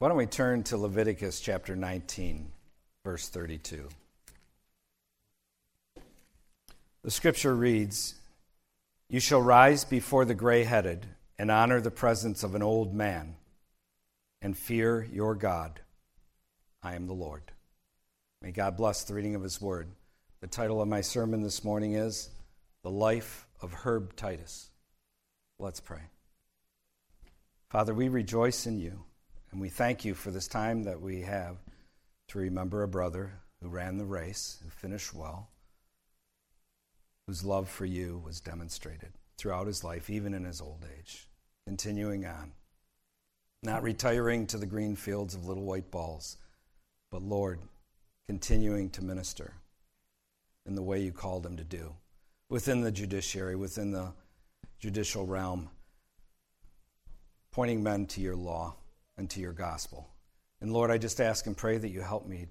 Why don't we turn to Leviticus chapter 19, verse 32? The scripture reads You shall rise before the gray headed and honor the presence of an old man and fear your God. I am the Lord. May God bless the reading of his word. The title of my sermon this morning is The Life of Herb Titus. Let's pray. Father, we rejoice in you. And we thank you for this time that we have to remember a brother who ran the race, who finished well, whose love for you was demonstrated throughout his life, even in his old age, continuing on, not retiring to the green fields of little white balls, but Lord, continuing to minister in the way you called him to do within the judiciary, within the judicial realm, pointing men to your law and to your gospel. And Lord, I just ask and pray that you help me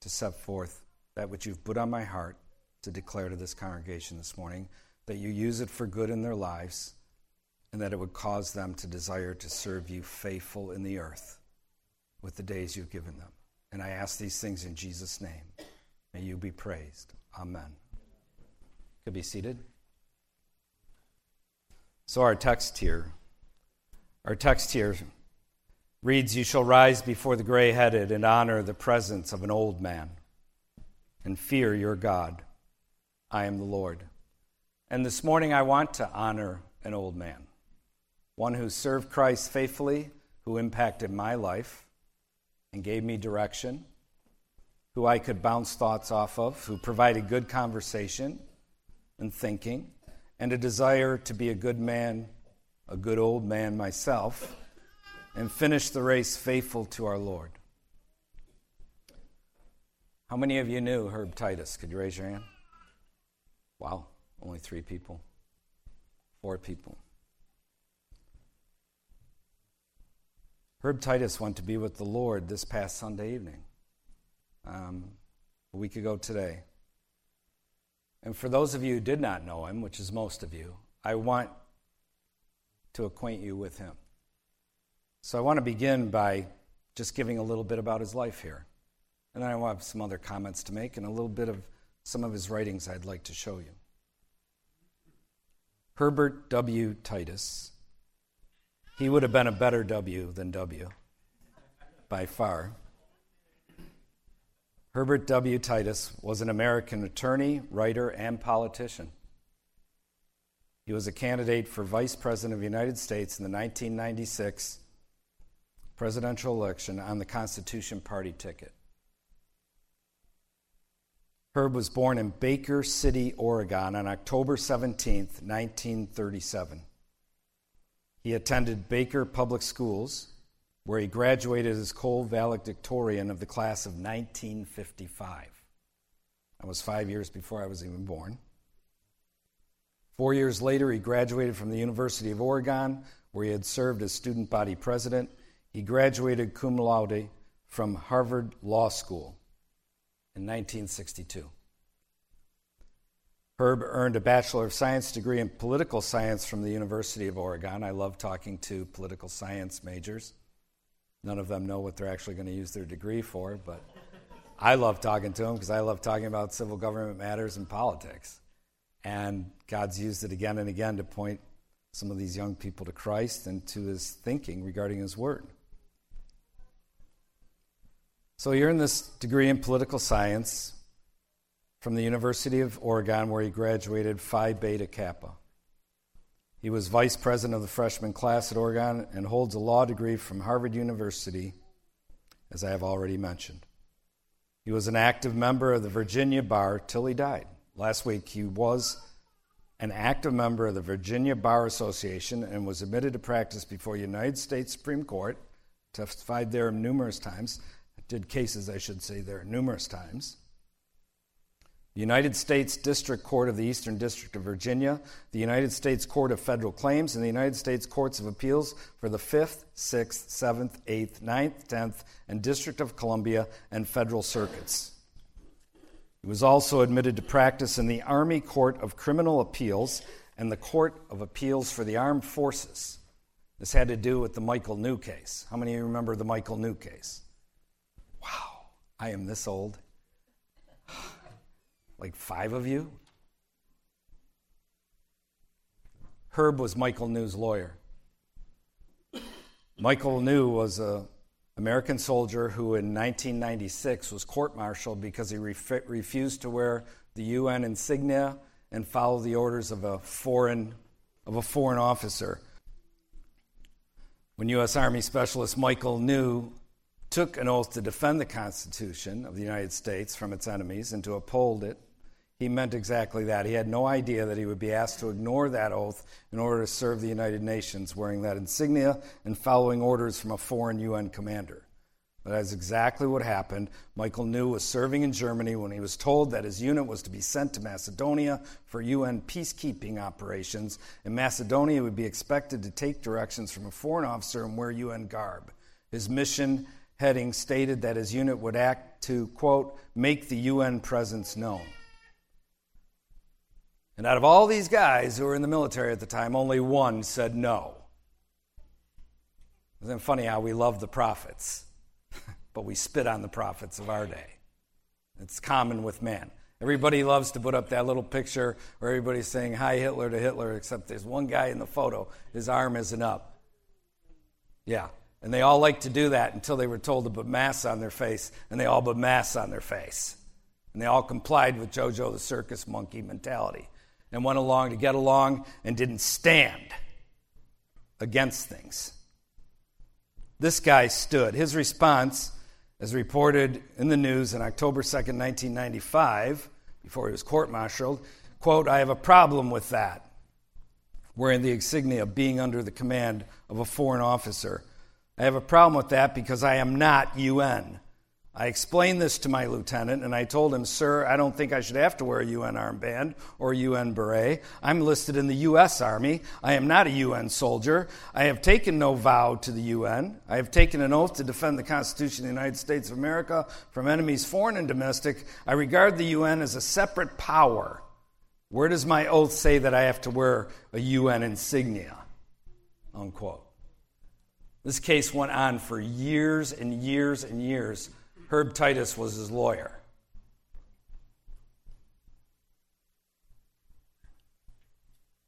to set forth that which you've put on my heart to declare to this congregation this morning, that you use it for good in their lives, and that it would cause them to desire to serve you faithful in the earth with the days you've given them. And I ask these things in Jesus' name. May you be praised. Amen. Could be seated. So, our text here, our text here reads, You shall rise before the gray headed and honor the presence of an old man and fear your God. I am the Lord. And this morning I want to honor an old man, one who served Christ faithfully, who impacted my life and gave me direction, who I could bounce thoughts off of, who provided good conversation and thinking, and a desire to be a good man, a good old man myself and finish the race faithful to our Lord. How many of you knew Herb Titus? Could you raise your hand? Wow, only three people, four people. Herb Titus went to be with the Lord this past Sunday evening, um, a week ago today. And for those of you who did not know him, which is most of you, I want to acquaint you with him. So I want to begin by just giving a little bit about his life here. And then I have some other comments to make and a little bit of some of his writings I'd like to show you. Herbert W. Titus. He would have been a better W than W, by far. Herbert W. Titus was an American attorney, writer, and politician. He was a candidate for Vice President of the United States in the 1996 presidential election on the Constitution Party ticket. Herb was born in Baker City, Oregon on October 17, 1937. He attended Baker Public Schools, where he graduated as Cole valedictorian of the class of 1955. That was five years before I was even born. Four years later, he graduated from the University of Oregon, where he had served as student body president he graduated cum laude from Harvard Law School in 1962. Herb earned a Bachelor of Science degree in political science from the University of Oregon. I love talking to political science majors. None of them know what they're actually going to use their degree for, but I love talking to them because I love talking about civil government matters and politics. And God's used it again and again to point some of these young people to Christ and to his thinking regarding his word. So he earned this degree in political science from the University of Oregon, where he graduated Phi Beta Kappa. He was vice president of the freshman class at Oregon and holds a law degree from Harvard University, as I have already mentioned. He was an active member of the Virginia Bar till he died. Last week, he was an active member of the Virginia Bar Association and was admitted to practice before the United States Supreme Court, testified there numerous times, did cases, I should say, there numerous times. The United States District Court of the Eastern District of Virginia, the United States Court of Federal Claims, and the United States Courts of Appeals for the 5th, 6th, 7th, 8th, 9th, 10th, and District of Columbia and federal circuits. He was also admitted to practice in the Army Court of Criminal Appeals and the Court of Appeals for the Armed Forces. This had to do with the Michael New case. How many of you remember the Michael New case? Wow, I am this old. like five of you? Herb was Michael New's lawyer. Michael New was an American soldier who in 1996 was court martialed because he ref- refused to wear the UN insignia and follow the orders of a foreign, of a foreign officer when U.S. Army Specialist Michael New took an oath to defend the Constitution of the United States from its enemies and to uphold it, he meant exactly that. He had no idea that he would be asked to ignore that oath in order to serve the United Nations, wearing that insignia and following orders from a foreign UN commander. But that's exactly what happened. Michael New was serving in Germany when he was told that his unit was to be sent to Macedonia for UN peacekeeping operations, and Macedonia would be expected to take directions from a foreign officer and wear UN garb. His mission heading stated that his unit would act to, quote, make the UN presence known. And out of all these guys who were in the military at the time, only one said no. Isn't it funny how we love the prophets? but we spit on the prophets of our day. It's common with man. Everybody loves to put up that little picture where everybody's saying hi Hitler to Hitler, except there's one guy in the photo, his arm isn't up. Yeah. And they all liked to do that until they were told to put masks on their face, and they all put masks on their face. And they all complied with JoJo the circus monkey mentality and went along to get along and didn't stand against things. This guy stood. His response as reported in the news on October 2nd, 1995, before he was court martialed, quote, I have a problem with that, wearing the insignia of being under the command of a foreign officer. I have a problem with that because I am not UN. I explained this to my lieutenant and I told him, Sir, I don't think I should have to wear a UN armband or UN beret. I'm listed in the U.S. Army. I am not a UN soldier. I have taken no vow to the UN. I have taken an oath to defend the Constitution of the United States of America from enemies, foreign and domestic. I regard the UN as a separate power. Where does my oath say that I have to wear a UN insignia? Unquote. This case went on for years and years and years Herb Titus was his lawyer.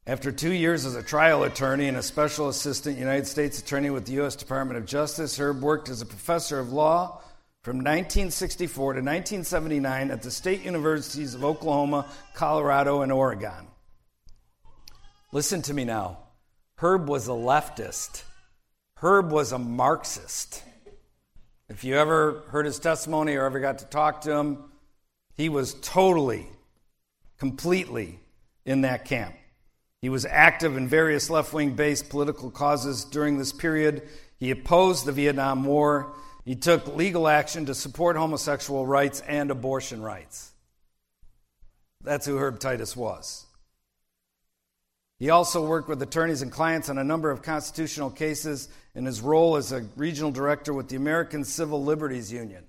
After two years as a trial attorney and a special assistant United States attorney with the U.S. Department of Justice, Herb worked as a professor of law from 1964 to 1979 at the state universities of Oklahoma, Colorado, and Oregon. Listen to me now. Herb was a leftist, Herb was a Marxist. If you ever heard his testimony or ever got to talk to him, he was totally, completely in that camp. He was active in various left wing based political causes during this period. He opposed the Vietnam War. He took legal action to support homosexual rights and abortion rights. That's who Herb Titus was. He also worked with attorneys and clients on a number of constitutional cases in his role as a regional director with the American Civil Liberties Union,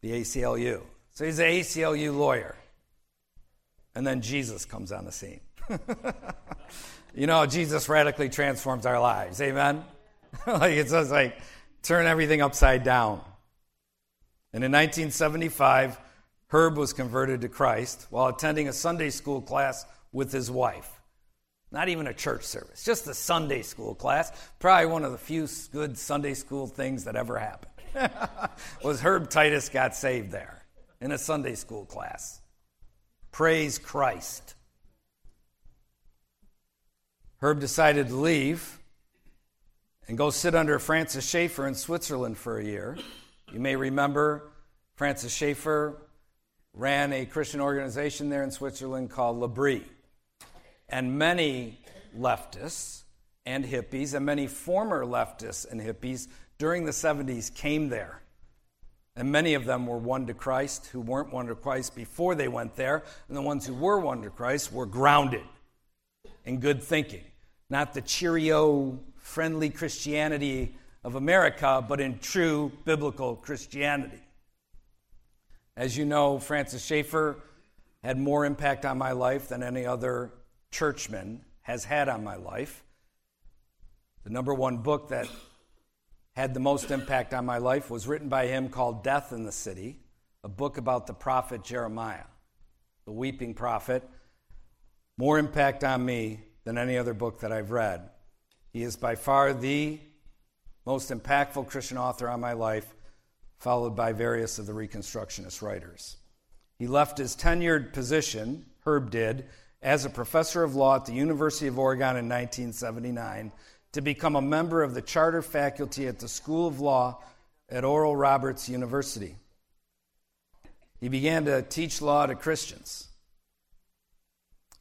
the ACLU. So he's an ACLU lawyer. And then Jesus comes on the scene. you know, Jesus radically transforms our lives. Amen? like it's just like turn everything upside down. And in 1975, Herb was converted to Christ while attending a Sunday school class with his wife. Not even a church service, just a Sunday school class. Probably one of the few good Sunday school things that ever happened. was Herb Titus got saved there in a Sunday school class. Praise Christ. Herb decided to leave and go sit under Francis Schaeffer in Switzerland for a year. You may remember Francis Schaeffer ran a Christian organization there in Switzerland called L'Abri. And many leftists and hippies, and many former leftists and hippies during the 70s came there. And many of them were won to Christ who weren't won to Christ before they went there. And the ones who were won to Christ were grounded in good thinking. Not the Cheerio, friendly Christianity of America, but in true biblical Christianity. As you know, Francis Schaeffer had more impact on my life than any other churchman has had on my life. The number one book that had the most impact on my life was written by him called Death in the City, a book about the prophet Jeremiah, the weeping prophet. More impact on me than any other book that I've read. He is by far the most impactful Christian author on my life, followed by various of the Reconstructionist writers. He left his tenured position, Herb did, as a professor of law at the University of Oregon in 1979 to become a member of the charter faculty at the School of Law at Oral Roberts University. He began to teach law to Christians.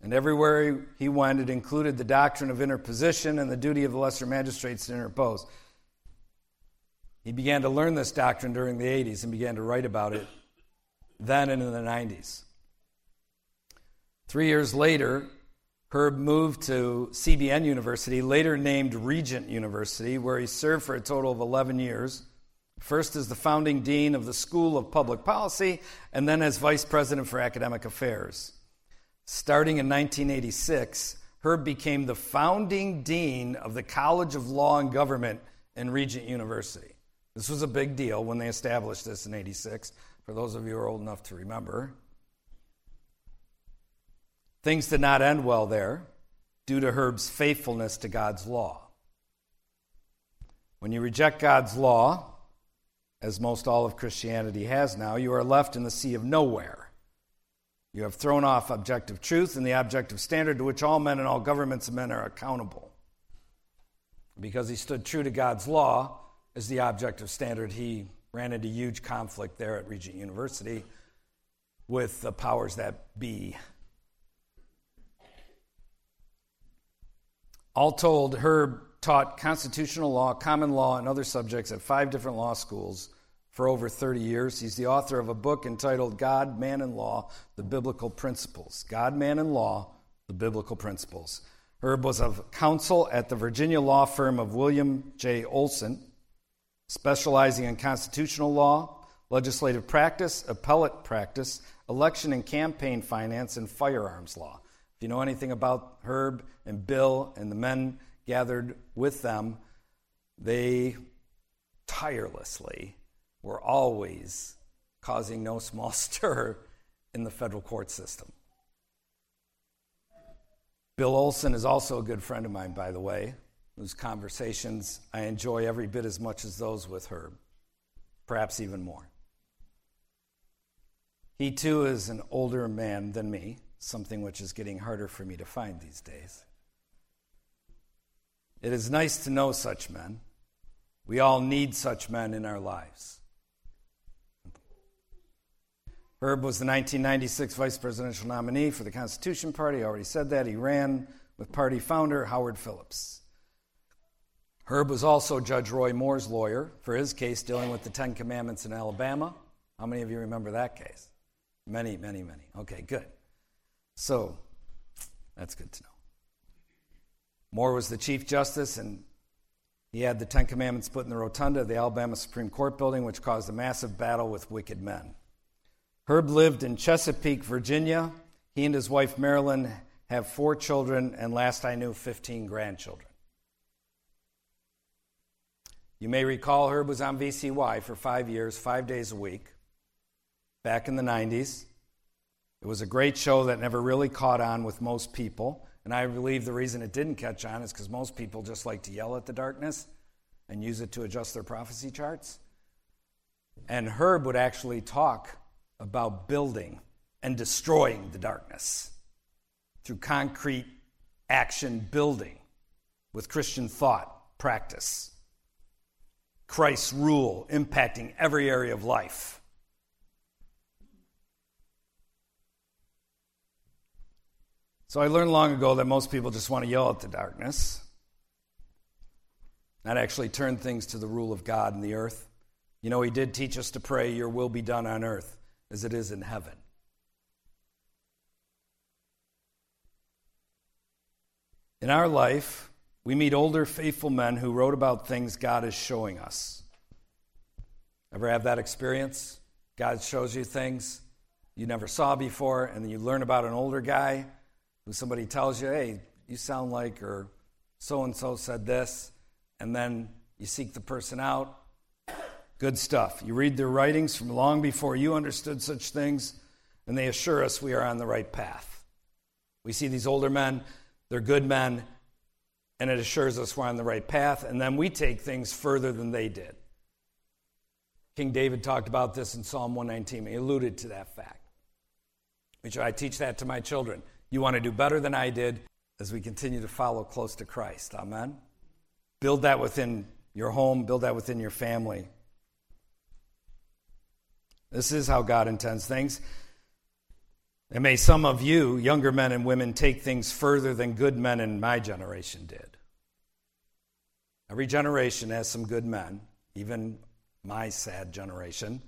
And everywhere he went, it included the doctrine of interposition and the duty of the lesser magistrates to interpose. He began to learn this doctrine during the 80s and began to write about it then and in the 90s. Three years later, Herb moved to CBN University, later named Regent University, where he served for a total of 11 years. First as the founding dean of the School of Public Policy, and then as vice president for academic affairs. Starting in 1986, Herb became the founding dean of the College of Law and Government in Regent University. This was a big deal when they established this in 86, for those of you who are old enough to remember. Things did not end well there due to Herb's faithfulness to God's law. When you reject God's law, as most all of Christianity has now, you are left in the sea of nowhere. You have thrown off objective truth and the objective standard to which all men and all governments of men are accountable. Because he stood true to God's law as the objective standard, he ran into huge conflict there at Regent University with the powers that be All told, Herb taught constitutional law, common law, and other subjects at five different law schools for over 30 years. He's the author of a book entitled God, Man, and Law The Biblical Principles. God, Man, and Law The Biblical Principles. Herb was of counsel at the Virginia law firm of William J. Olson, specializing in constitutional law, legislative practice, appellate practice, election and campaign finance, and firearms law you know anything about Herb and Bill and the men gathered with them, they tirelessly were always causing no small stir in the federal court system. Bill Olson is also a good friend of mine, by the way, whose conversations I enjoy every bit as much as those with Herb, perhaps even more. He too is an older man than me, something which is getting harder for me to find these days. It is nice to know such men. We all need such men in our lives. Herb was the 1996 vice presidential nominee for the Constitution Party. I already said that. He ran with party founder Howard Phillips. Herb was also Judge Roy Moore's lawyer for his case dealing with the Ten Commandments in Alabama. How many of you remember that case? Many, many, many. Okay, good. So, that's good to know. Moore was the Chief Justice, and he had the Ten Commandments put in the rotunda of the Alabama Supreme Court building, which caused a massive battle with wicked men. Herb lived in Chesapeake, Virginia. He and his wife, Marilyn, have four children, and last I knew, 15 grandchildren. You may recall Herb was on VCY for five years, five days a week, back in the 90s. It was a great show that never really caught on with most people. And I believe the reason it didn't catch on is because most people just like to yell at the darkness and use it to adjust their prophecy charts. And Herb would actually talk about building and destroying the darkness through concrete action building with Christian thought, practice, Christ's rule impacting every area of life. So I learned long ago that most people just want to yell at the darkness, not actually turn things to the rule of God in the earth. You know, He did teach us to pray, Your will be done on earth as it is in heaven. In our life, we meet older, faithful men who wrote about things God is showing us. Ever have that experience? God shows you things you never saw before, and then you learn about an older guy when somebody tells you, hey, you sound like, or so and so said this, and then you seek the person out. Good stuff. You read their writings from long before you understood such things, and they assure us we are on the right path. We see these older men, they're good men, and it assures us we're on the right path, and then we take things further than they did. King David talked about this in Psalm 119. He alluded to that fact. Which I teach that to my children. You want to do better than I did as we continue to follow close to Christ. Amen. Build that within your home, build that within your family. This is how God intends things. And may some of you, younger men and women, take things further than good men in my generation did. Every generation has some good men, even my sad generation.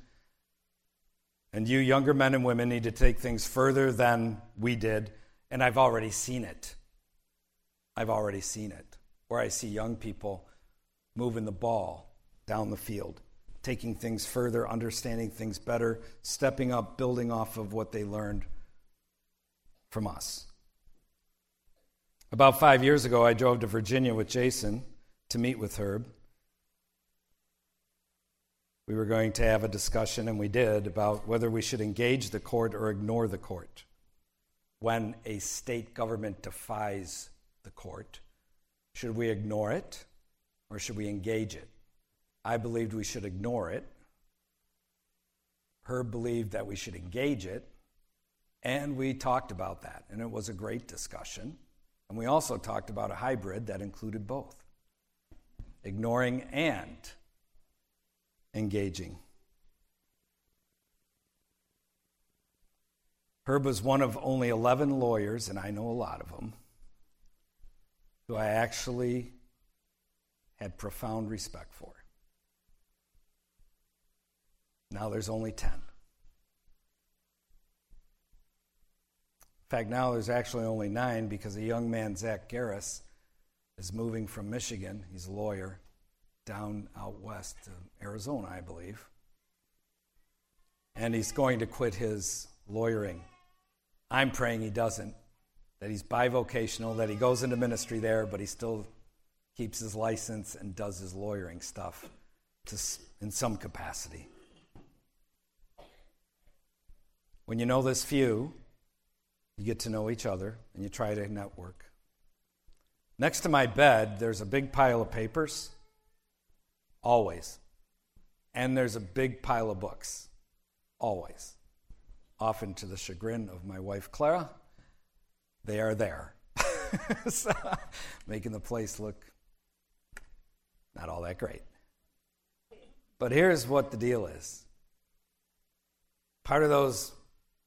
And you, younger men and women, need to take things further than we did. And I've already seen it. I've already seen it. Where I see young people moving the ball down the field, taking things further, understanding things better, stepping up, building off of what they learned from us. About five years ago, I drove to Virginia with Jason to meet with Herb. We were going to have a discussion, and we did, about whether we should engage the court or ignore the court. When a state government defies the court, should we ignore it or should we engage it? I believed we should ignore it. Herb believed that we should engage it. And we talked about that, and it was a great discussion. And we also talked about a hybrid that included both ignoring and engaging. Herb was one of only 11 lawyers, and I know a lot of them, who I actually had profound respect for. Now there's only 10. In fact, now there's actually only nine because a young man, Zach Garris, is moving from Michigan. He's a lawyer down out west to Arizona, I believe. And he's going to quit his lawyering. I'm praying he doesn't, that he's bivocational, that he goes into ministry there, but he still keeps his license and does his lawyering stuff to, in some capacity. When you know this few, you get to know each other and you try to network. Next to my bed, there's a big pile of papers always. And there's a big pile of books, always. Often to the chagrin of my wife Clara, they are there, so, making the place look not all that great. But here's what the deal is part of those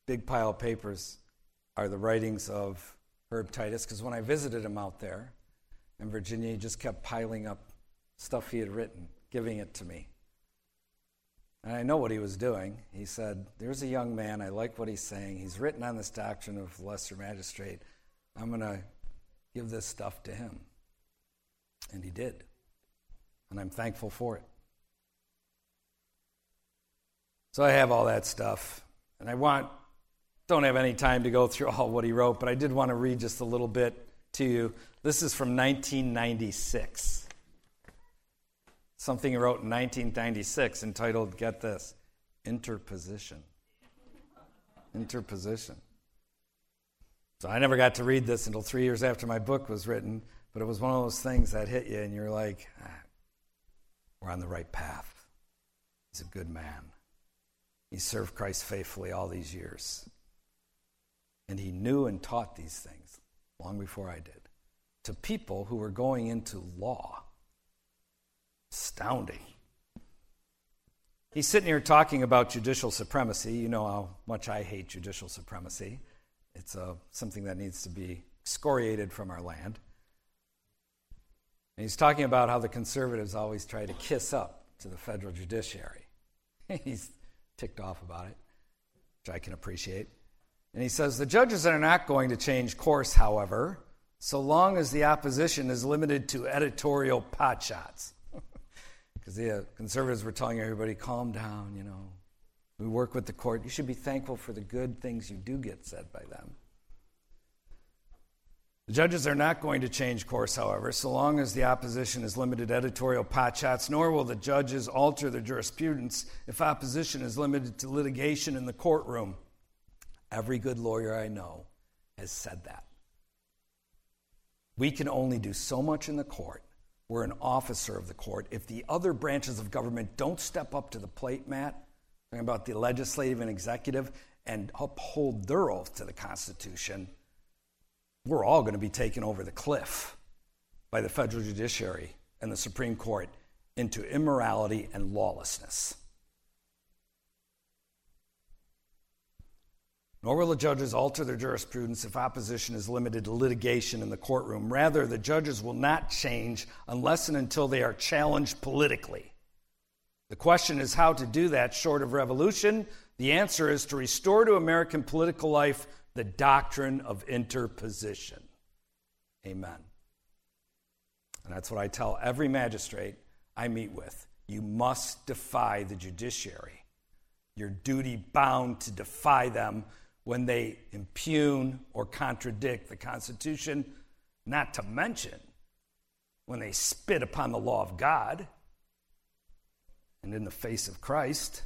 big pile of papers are the writings of Herb Titus, because when I visited him out there in Virginia, he just kept piling up stuff he had written giving it to me. And I know what he was doing. He said, There's a young man. I like what he's saying. He's written on this doctrine of lesser magistrate. I'm going to give this stuff to him. And he did. And I'm thankful for it. So I have all that stuff. And I want, don't have any time to go through all what he wrote, but I did want to read just a little bit to you. This is from 1996 something he wrote in 1996 entitled, get this, Interposition. Interposition. So I never got to read this until three years after my book was written, but it was one of those things that hit you and you're like, ah, we're on the right path. He's a good man. He served Christ faithfully all these years. And he knew and taught these things long before I did to people who were going into law Astounding. He's sitting here talking about judicial supremacy. You know how much I hate judicial supremacy. It's uh, something that needs to be excoriated from our land. And he's talking about how the conservatives always try to kiss up to the federal judiciary. he's ticked off about it, which I can appreciate. And he says the judges are not going to change course, however, so long as the opposition is limited to editorial potshots because the uh, conservatives were telling everybody, calm down, you know. We work with the court. You should be thankful for the good things you do get said by them. The judges are not going to change course, however, so long as the opposition is limited to editorial potshots, nor will the judges alter their jurisprudence if opposition is limited to litigation in the courtroom. Every good lawyer I know has said that. We can only do so much in the court. We're an officer of the court. If the other branches of government don't step up to the plate, Matt, talking about the legislative and executive, and uphold their oath to the Constitution, we're all going to be taken over the cliff by the federal judiciary and the Supreme Court into immorality and lawlessness. Nor will the judges alter their jurisprudence if opposition is limited to litigation in the courtroom. Rather, the judges will not change unless and until they are challenged politically. The question is how to do that short of revolution. The answer is to restore to American political life the doctrine of interposition. Amen. And that's what I tell every magistrate I meet with. You must defy the judiciary. You're duty bound to defy them when they impugn or contradict the Constitution, not to mention when they spit upon the law of God and in the face of Christ.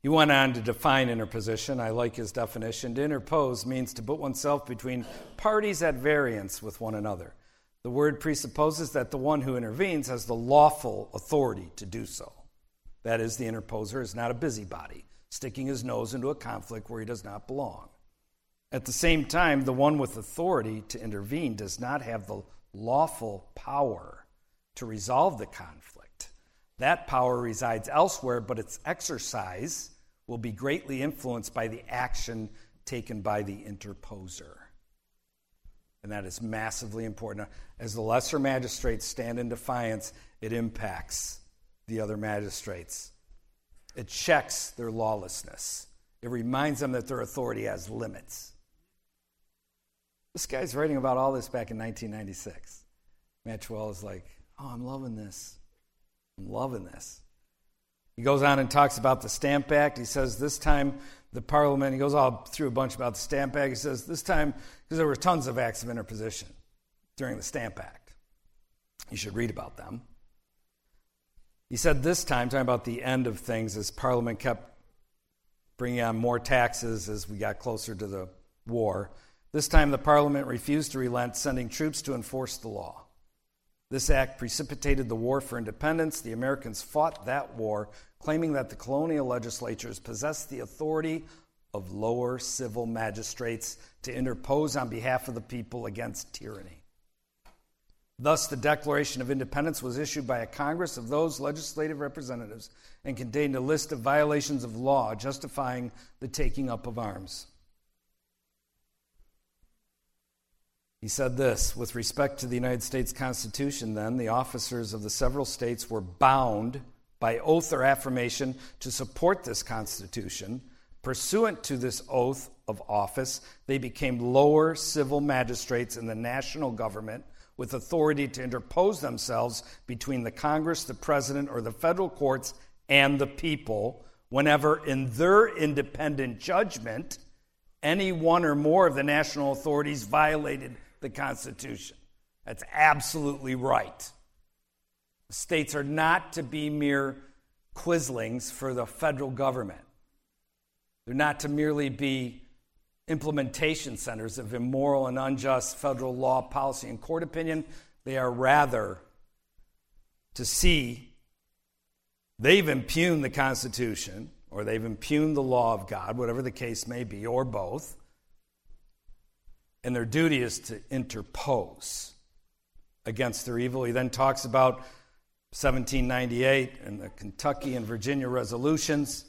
He went on to define interposition. I like his definition. To interpose means to put oneself between parties at variance with one another. The word presupposes that the one who intervenes has the lawful authority to do so. That is, the interposer is not a busybody, sticking his nose into a conflict where he does not belong. At the same time, the one with authority to intervene does not have the lawful power to resolve the conflict. That power resides elsewhere, but its exercise will be greatly influenced by the action taken by the interposer. And that is massively important. As the lesser magistrates stand in defiance, it impacts the other magistrates. It checks their lawlessness. It reminds them that their authority has limits. This guy's writing about all this back in 1996. Maxwell is like, oh, I'm loving this. I'm loving this. He goes on and talks about the Stamp Act. He says this time the Parliament, he goes oh, all through a bunch about the Stamp Act. He says this time, because there were tons of acts of interposition during the Stamp Act. You should read about them. He said this time, talking about the end of things, as Parliament kept bringing on more taxes as we got closer to the war. This time, the Parliament refused to relent, sending troops to enforce the law. This act precipitated the war for independence. The Americans fought that war, claiming that the colonial legislatures possessed the authority of lower civil magistrates to interpose on behalf of the people against tyranny. Thus, the Declaration of Independence was issued by a Congress of those legislative representatives and contained a list of violations of law justifying the taking up of arms. He said this With respect to the United States Constitution, then, the officers of the several states were bound by oath or affirmation to support this Constitution. Pursuant to this oath of office, they became lower civil magistrates in the national government with authority to interpose themselves between the Congress, the President, or the federal courts and the people whenever, in their independent judgment, any one or more of the national authorities violated the Constitution. That's absolutely right. States are not to be mere quislings for the federal government. They're not to merely be implementation centers of immoral and unjust federal law, policy, and court opinion. They are rather to see they've impugned the Constitution or they've impugned the law of God, whatever the case may be, or both and their duty is to interpose against their evil. He then talks about 1798 and the Kentucky and Virginia resolutions,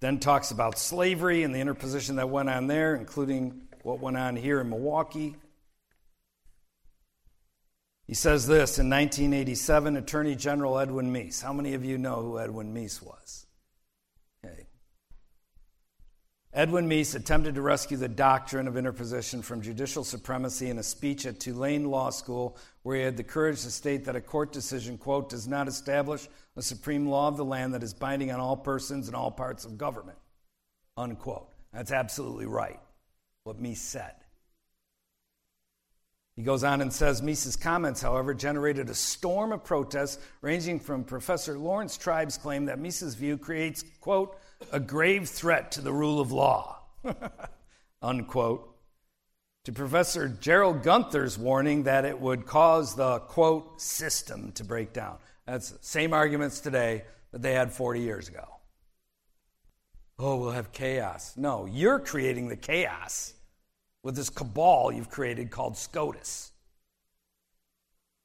then talks about slavery and the interposition that went on there, including what went on here in Milwaukee. He says this in 1987, Attorney General Edwin Meese. How many of you know who Edwin Meese was? Edwin Meese attempted to rescue the doctrine of interposition from judicial supremacy in a speech at Tulane Law School, where he had the courage to state that a court decision, quote, does not establish a supreme law of the land that is binding on all persons and all parts of government, unquote. That's absolutely right, what Meese said. He goes on and says Meese's comments, however, generated a storm of protests ranging from Professor Laurence Tribe's claim that Meese's view creates, quote, a grave threat to the rule of law, unquote, to Professor Gerald Gunther's warning that it would cause the, quote, system to break down. That's the same arguments today that they had 40 years ago. Oh, we'll have chaos. No, you're creating the chaos with this cabal you've created called SCOTUS.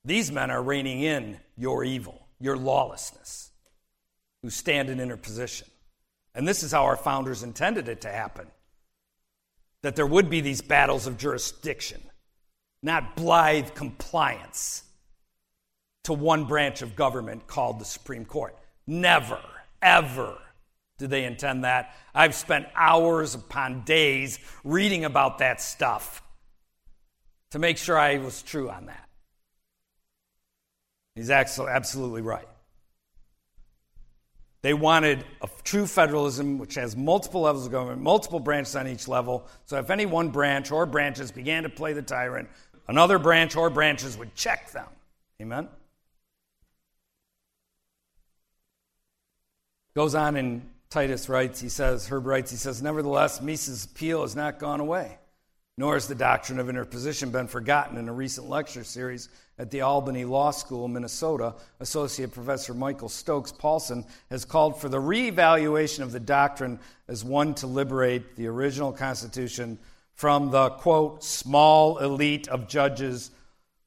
These men are reining in your evil, your lawlessness, who stand in interposition. And this is how our founders intended it to happen that there would be these battles of jurisdiction, not blithe compliance to one branch of government called the Supreme Court. Never, ever did they intend that? I've spent hours upon days reading about that stuff to make sure I was true on that. He's absolutely right. They wanted a true federalism which has multiple levels of government, multiple branches on each level. So if any one branch or branches began to play the tyrant, another branch or branches would check them. Amen? Goes on in Titus writes, he says, Herb writes, he says, Nevertheless, Meese's appeal has not gone away, nor has the doctrine of interposition been forgotten. In a recent lecture series at the Albany Law School, Minnesota, Associate Professor Michael Stokes Paulsen has called for the reevaluation of the doctrine as one to liberate the original Constitution from the, quote, small elite of judges,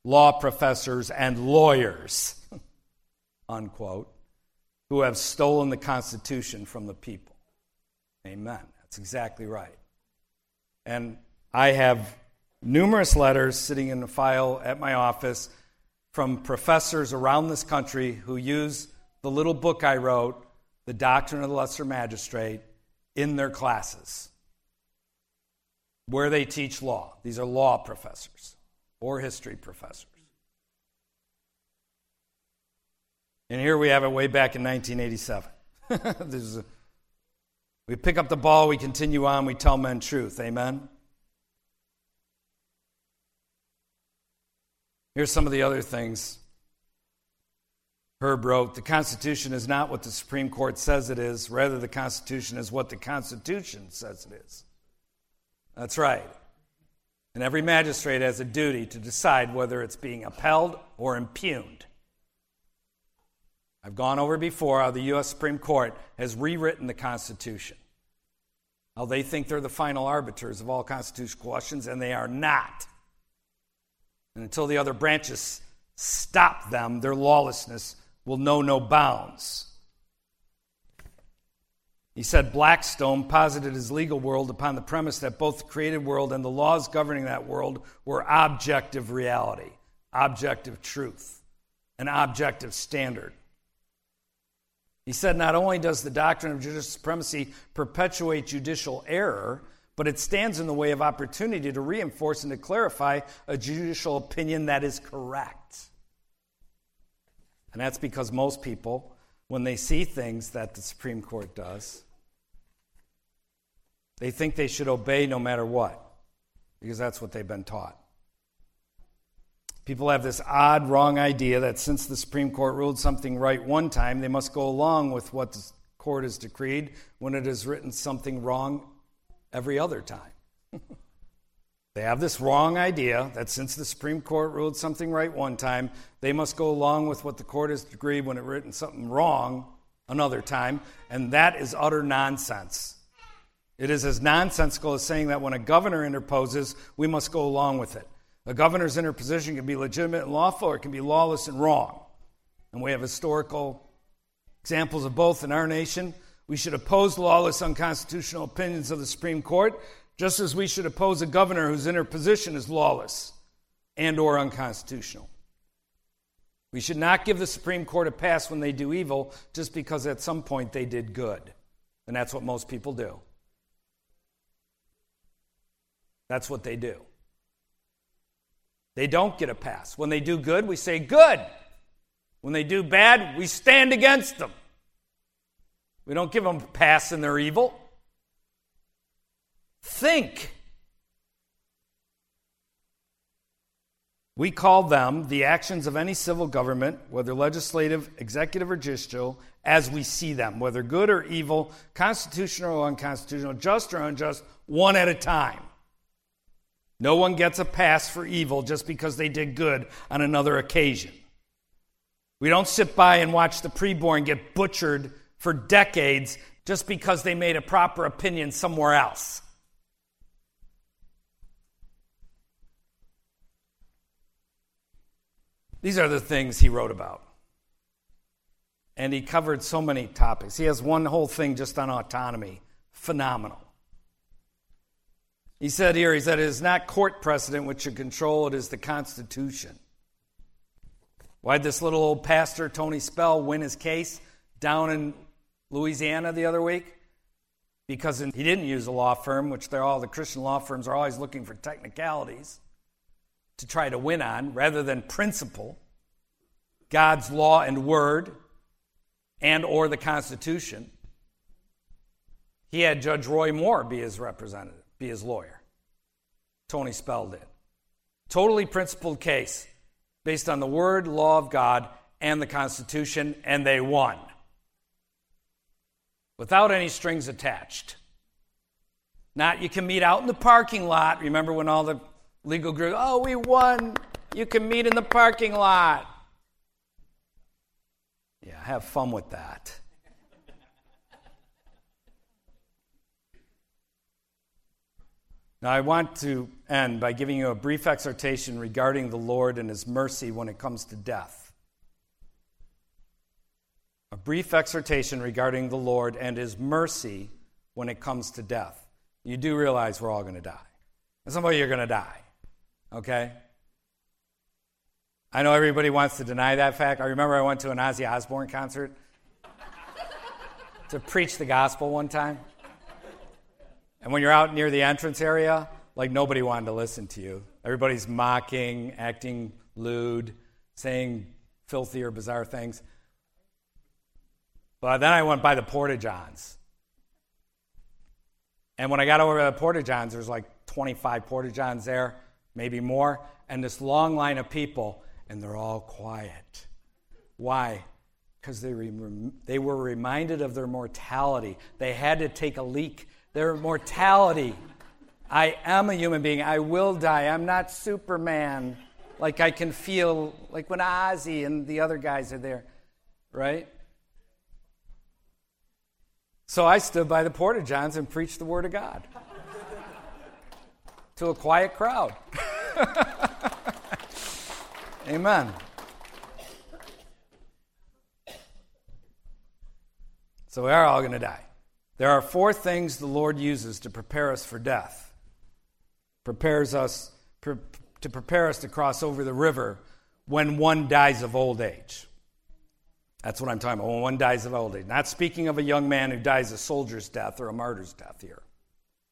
law professors, and lawyers, unquote who have stolen the Constitution from the people. Amen. That's exactly right. And I have numerous letters sitting in a file at my office from professors around this country who use the little book I wrote, The Doctrine of the Lesser Magistrate, in their classes where they teach law. These are law professors or history professors. And here we have it way back in 1987. a, we pick up the ball, we continue on, we tell men truth. Amen? Here's some of the other things Herb wrote The Constitution is not what the Supreme Court says it is, rather, the Constitution is what the Constitution says it is. That's right. And every magistrate has a duty to decide whether it's being upheld or impugned. I've gone over before how the U.S. Supreme Court has rewritten the Constitution. How they think they're the final arbiters of all constitutional questions, and they are not. And until the other branches stop them, their lawlessness will know no bounds. He said Blackstone posited his legal world upon the premise that both the created world and the laws governing that world were objective reality, objective truth, an objective standard. He said not only does the doctrine of judicial supremacy perpetuate judicial error, but it stands in the way of opportunity to reinforce and to clarify a judicial opinion that is correct. And that's because most people, when they see things that the Supreme Court does, they think they should obey no matter what, because that's what they've been taught. People have this odd, wrong idea that since the Supreme Court ruled something right one time, they must go along with what the court has decreed when it has written something wrong every other time. they have this wrong idea that since the Supreme Court ruled something right one time, they must go along with what the court has decreed when it written something wrong another time, and that is utter nonsense. It is as nonsensical as saying that when a governor interposes, we must go along with it. A governor's interposition can be legitimate and lawful, or it can be lawless and wrong. And we have historical examples of both in our nation. We should oppose lawless, unconstitutional opinions of the Supreme Court, just as we should oppose a governor whose interposition is lawless and or unconstitutional. We should not give the Supreme Court a pass when they do evil just because at some point they did good. And that's what most people do. That's what they do. They don't get a pass. When they do good, we say good. When they do bad, we stand against them. We don't give them a pass in their evil. Think. We call them the actions of any civil government, whether legislative, executive, or judicial, as we see them, whether good or evil, constitutional or unconstitutional, just or unjust, one at a time. No one gets a pass for evil just because they did good on another occasion. We don't sit by and watch the preborn get butchered for decades just because they made a proper opinion somewhere else. These are the things he wrote about. And he covered so many topics. He has one whole thing just on autonomy. Phenomenal. He said here, he said, it is not court precedent which should control, it is the Constitution. Why'd this little old pastor, Tony Spell, win his case down in Louisiana the other week? Because he didn't use a law firm, which they're all the Christian law firms are always looking for technicalities to try to win on rather than principle, God's law and word, and or the Constitution. He had Judge Roy Moore be his representative, be his lawyer. Tony Spell did. Totally principled case based on the word, law of God, and the Constitution, and they won. Without any strings attached. Not you can meet out in the parking lot. Remember when all the Legal group, oh, we won. You can meet in the parking lot. Yeah, have fun with that. Now, I want to end by giving you a brief exhortation regarding the Lord and His mercy when it comes to death. A brief exhortation regarding the Lord and His mercy when it comes to death. You do realize we're all going to die. And some of you are going to die. Okay? I know everybody wants to deny that fact. I remember I went to an Ozzy Osbourne concert to preach the gospel one time. And when you're out near the entrance area, like nobody wanted to listen to you. Everybody's mocking, acting lewd, saying filthy or bizarre things. But then I went by the Porta Johns. And when I got over to the Porta Johns, there's like 25 Porta Johns there maybe more, and this long line of people, and they're all quiet. Why? Because they, they were reminded of their mortality. They had to take a leak. Their mortality. I am a human being. I will die. I'm not Superman. Like I can feel, like when Ozzy and the other guys are there, right? So I stood by the Porta Johns and preached the Word of God to a quiet crowd. Amen. So we are all going to die. There are four things the Lord uses to prepare us for death. Prepares us pre- to prepare us to cross over the river when one dies of old age. That's what I'm talking about. When one dies of old age. Not speaking of a young man who dies a soldier's death or a martyr's death here.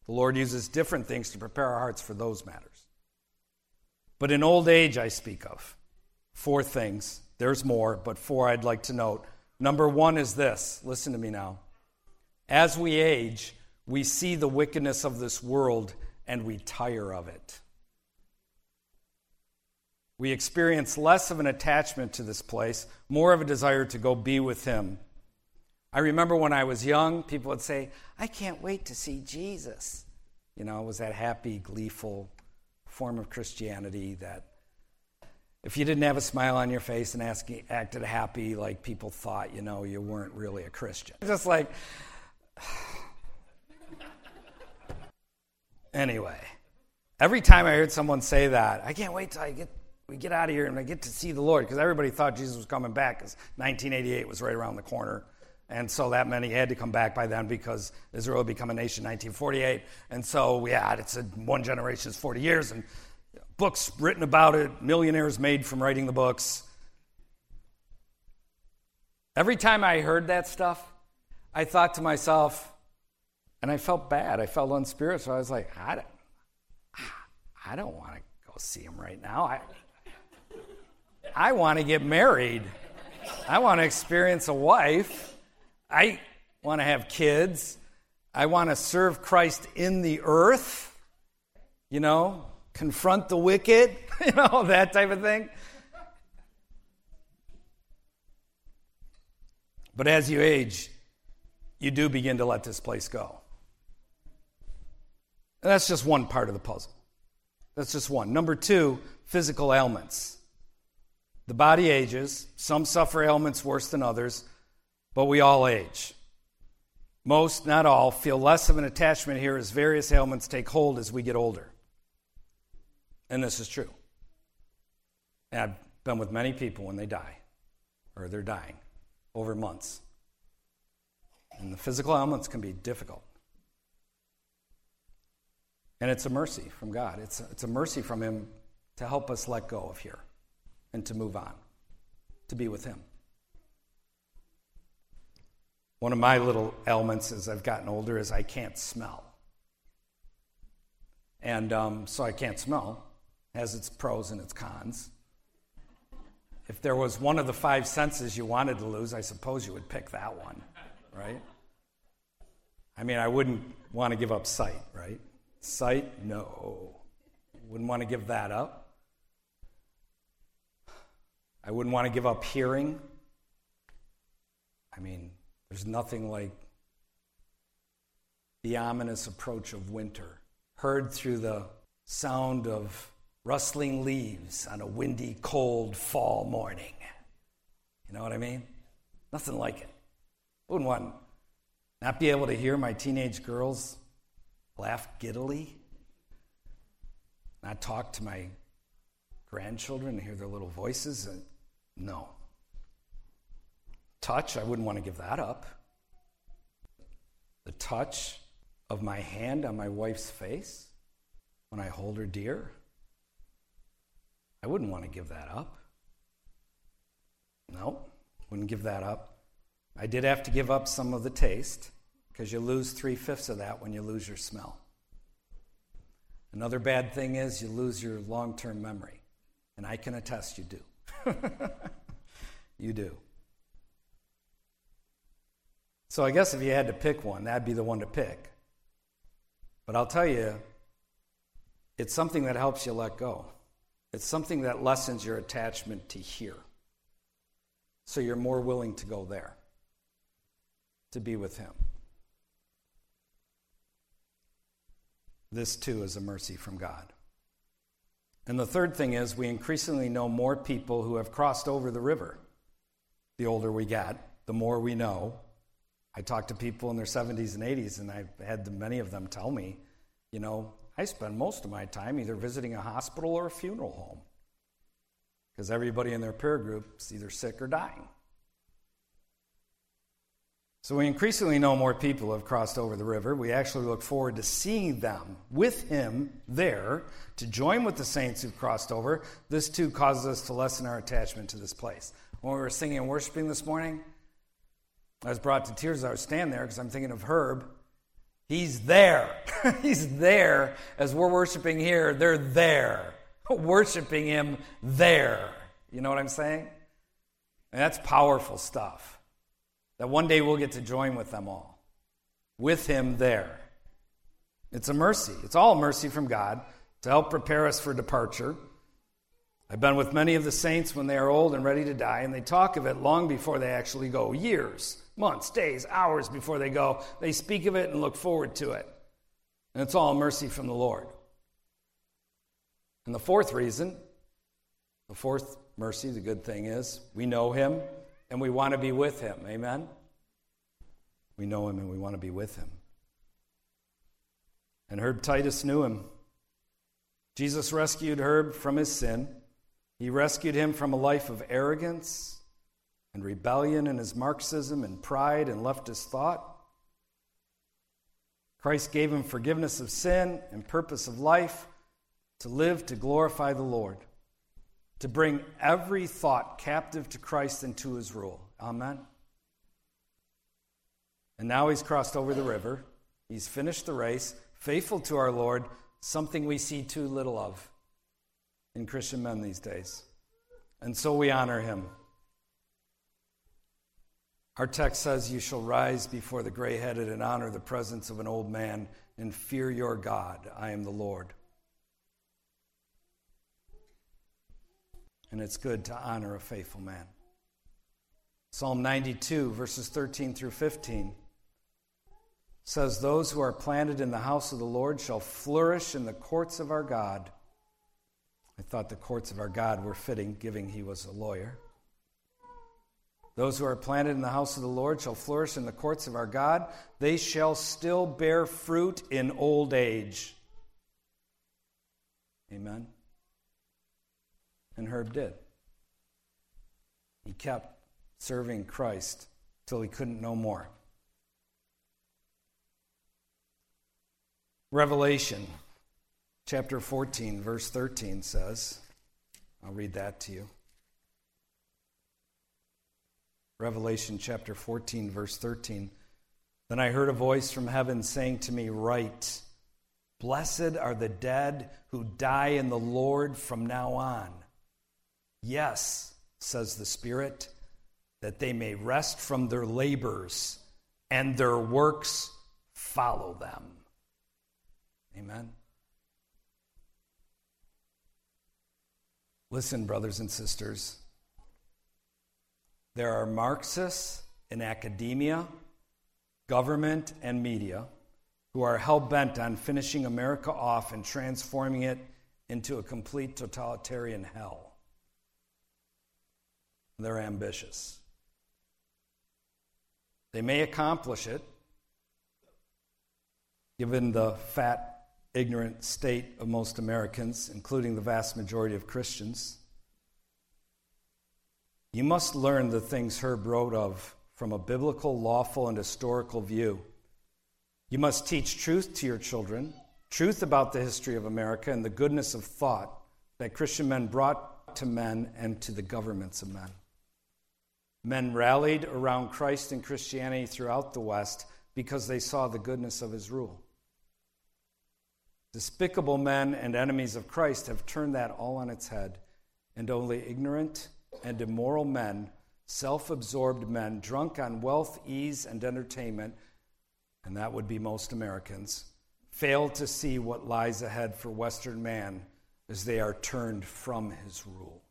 The Lord uses different things to prepare our hearts for those matters. But in old age, I speak of four things. There's more, but four I'd like to note. Number one is this listen to me now. As we age, we see the wickedness of this world and we tire of it. We experience less of an attachment to this place, more of a desire to go be with Him. I remember when I was young, people would say, I can't wait to see Jesus. You know, it was that happy, gleeful form of Christianity that if you didn't have a smile on your face and ask, acted happy, like people thought, you know, you weren't really a Christian. Just like, anyway, every time I heard someone say that, I can't wait till I get we get out of here and I get to see the Lord because everybody thought Jesus was coming back because 1988 was right around the corner. And so that meant he had to come back by then because Israel had become a nation in 1948. And so, yeah, it's a, one generation is 40 years, and books written about it, millionaires made from writing the books. Every time I heard that stuff, I thought to myself, and I felt bad. I felt unspiritual. I was like, I don't, I don't want to go see him right now. I, I want to get married. I want to experience a wife. I want to have kids. I want to serve Christ in the earth, you know, confront the wicked, you know, that type of thing. But as you age, you do begin to let this place go. And that's just one part of the puzzle. That's just one. Number two, physical ailments. The body ages. Some suffer ailments worse than others, but we all age. Most, not all, feel less of an attachment here as various ailments take hold as we get older. And this is true. And I've been with many people when they die, or they're dying, over months. And the physical ailments can be difficult. And it's a mercy from God. It's a, it's a mercy from Him to help us let go of here and to move on, to be with Him. One of my little ailments as I've gotten older is I can't smell. And um, so I can't smell. It has its pros and its cons. If there was one of the five senses you wanted to lose, I suppose you would pick that one, right? I mean, I wouldn't want to give up sight, right? Sight, no. Wouldn't want to give that up. I wouldn't want to give up hearing. I mean, there's nothing like the ominous approach of winter, heard through the sound of rustling leaves on a windy, cold fall morning. You know what I mean? Nothing like it. Wouldn't want not be able to hear my teenage girls laugh giddily, not talk to my grandchildren and hear their little voices. No. Touch, I wouldn't want to give that up. The touch of my hand on my wife's face when I hold her dear, I wouldn't want to give that up. No, wouldn't give that up. I did have to give up some of the taste because you lose three fifths of that when you lose your smell. Another bad thing is you lose your long term memory. And I can attest you do. you do. So I guess if you had to pick one, that'd be the one to pick. But I'll tell you, it's something that helps you let go. It's something that lessens your attachment to here. So you're more willing to go there, to be with Him. This too is a mercy from God. And the third thing is, we increasingly know more people who have crossed over the river. The older we get, the more we know. I talk to people in their 70s and 80s, and I've had many of them tell me, you know, I spend most of my time either visiting a hospital or a funeral home because everybody in their peer group is either sick or dying. So we increasingly know more people have crossed over the river. We actually look forward to seeing them with him there to join with the saints who've crossed over. This too causes us to lessen our attachment to this place. When we were singing and worshiping this morning, I was brought to tears. I was standing there because I'm thinking of Herb. He's there. He's there as we're worshiping here. They're there, worshiping him there. You know what I'm saying? And that's powerful stuff. That one day we'll get to join with them all, with Him there. It's a mercy. It's all mercy from God to help prepare us for departure. I've been with many of the saints when they are old and ready to die, and they talk of it long before they actually go years, months, days, hours before they go. They speak of it and look forward to it. And it's all mercy from the Lord. And the fourth reason, the fourth mercy, the good thing is, we know Him and we want to be with him. Amen? We know him and we want to be with him. And Herb Titus knew him. Jesus rescued Herb from his sin. He rescued him from a life of arrogance and rebellion in his Marxism and pride and leftist thought. Christ gave him forgiveness of sin and purpose of life to live to glorify the Lord to bring every thought captive to Christ and to his rule. Amen. And now he's crossed over the river. He's finished the race, faithful to our Lord, something we see too little of in Christian men these days. And so we honor him. Our text says, You shall rise before the gray headed and honor the presence of an old man and fear your God. I am the Lord. And it's good to honor a faithful man. Psalm 92, verses 13 through 15 says, Those who are planted in the house of the Lord shall flourish in the courts of our God. I thought the courts of our God were fitting, given he was a lawyer. Those who are planted in the house of the Lord shall flourish in the courts of our God. They shall still bear fruit in old age. Amen. And Herb did. He kept serving Christ till he couldn't no more. Revelation chapter 14, verse 13 says, I'll read that to you. Revelation chapter 14, verse 13. Then I heard a voice from heaven saying to me, Write, Blessed are the dead who die in the Lord from now on. Yes, says the Spirit, that they may rest from their labors and their works follow them. Amen. Listen, brothers and sisters. There are Marxists in academia, government, and media who are hell bent on finishing America off and transforming it into a complete totalitarian hell. They're ambitious. They may accomplish it, given the fat, ignorant state of most Americans, including the vast majority of Christians. You must learn the things Herb wrote of from a biblical, lawful, and historical view. You must teach truth to your children, truth about the history of America and the goodness of thought that Christian men brought to men and to the governments of men. Men rallied around Christ and Christianity throughout the West because they saw the goodness of his rule. Despicable men and enemies of Christ have turned that all on its head, and only ignorant, and immoral men, self absorbed men, drunk on wealth, ease, and entertainment, and that would be most Americans, fail to see what lies ahead for Western man as they are turned from his rule.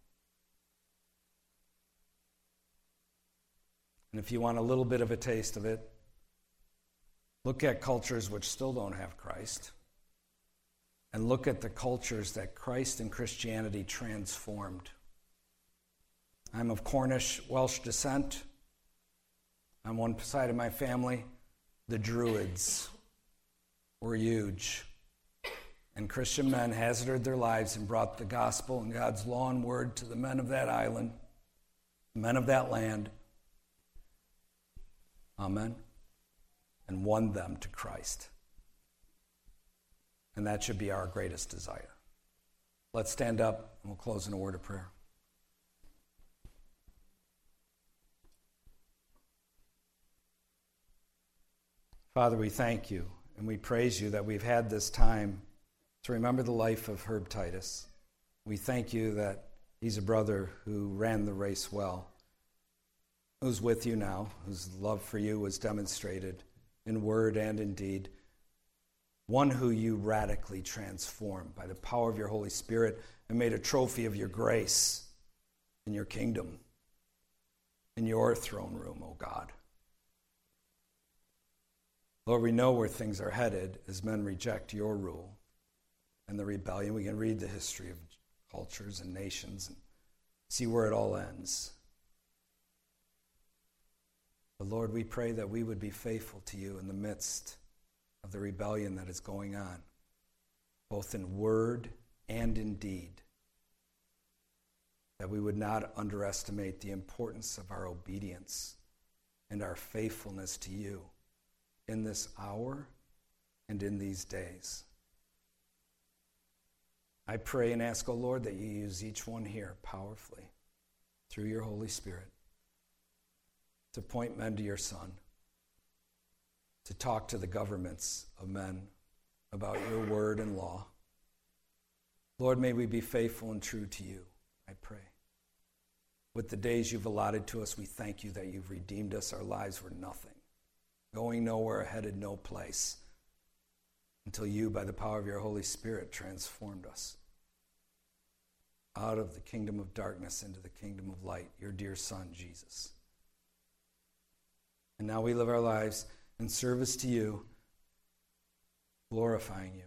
And if you want a little bit of a taste of it, look at cultures which still don't have Christ, and look at the cultures that Christ and Christianity transformed. I'm of Cornish Welsh descent. On one side of my family, the Druids were huge. And Christian men hazarded their lives and brought the gospel and God's law and word to the men of that island, men of that land. Amen. And won them to Christ. And that should be our greatest desire. Let's stand up and we'll close in a word of prayer. Father, we thank you and we praise you that we've had this time to remember the life of Herb Titus. We thank you that he's a brother who ran the race well, who's with you now, whose love for you was demonstrated in word and in deed, one who you radically transformed by the power of your Holy Spirit and made a trophy of your grace in your kingdom, in your throne room, O oh God. Lord, we know where things are headed as men reject your rule and the rebellion. We can read the history of cultures and nations and see where it all ends. But Lord, we pray that we would be faithful to you in the midst of the rebellion that is going on, both in word and in deed. That we would not underestimate the importance of our obedience and our faithfulness to you in this hour and in these days. I pray and ask, O oh Lord, that you use each one here powerfully through your Holy Spirit to point men to your Son, to talk to the governments of men about your word and law. Lord, may we be faithful and true to you, I pray. With the days you've allotted to us, we thank you that you've redeemed us. Our lives were nothing going nowhere, headed no place, until you, by the power of your Holy Spirit, transformed us. out of the kingdom of darkness into the kingdom of light, your dear Son, Jesus. And now we live our lives in service to you, glorifying you.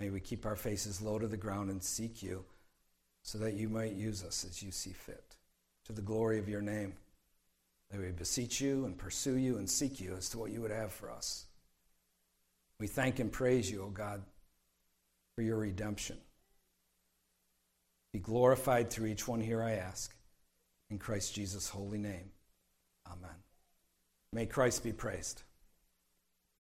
May we keep our faces low to the ground and seek you so that you might use us as you see fit to the glory of your name. May we beseech you and pursue you and seek you as to what you would have for us. We thank and praise you, O God, for your redemption. Be glorified through each one here, I ask. In Christ Jesus' holy name. Amen. May Christ be praised.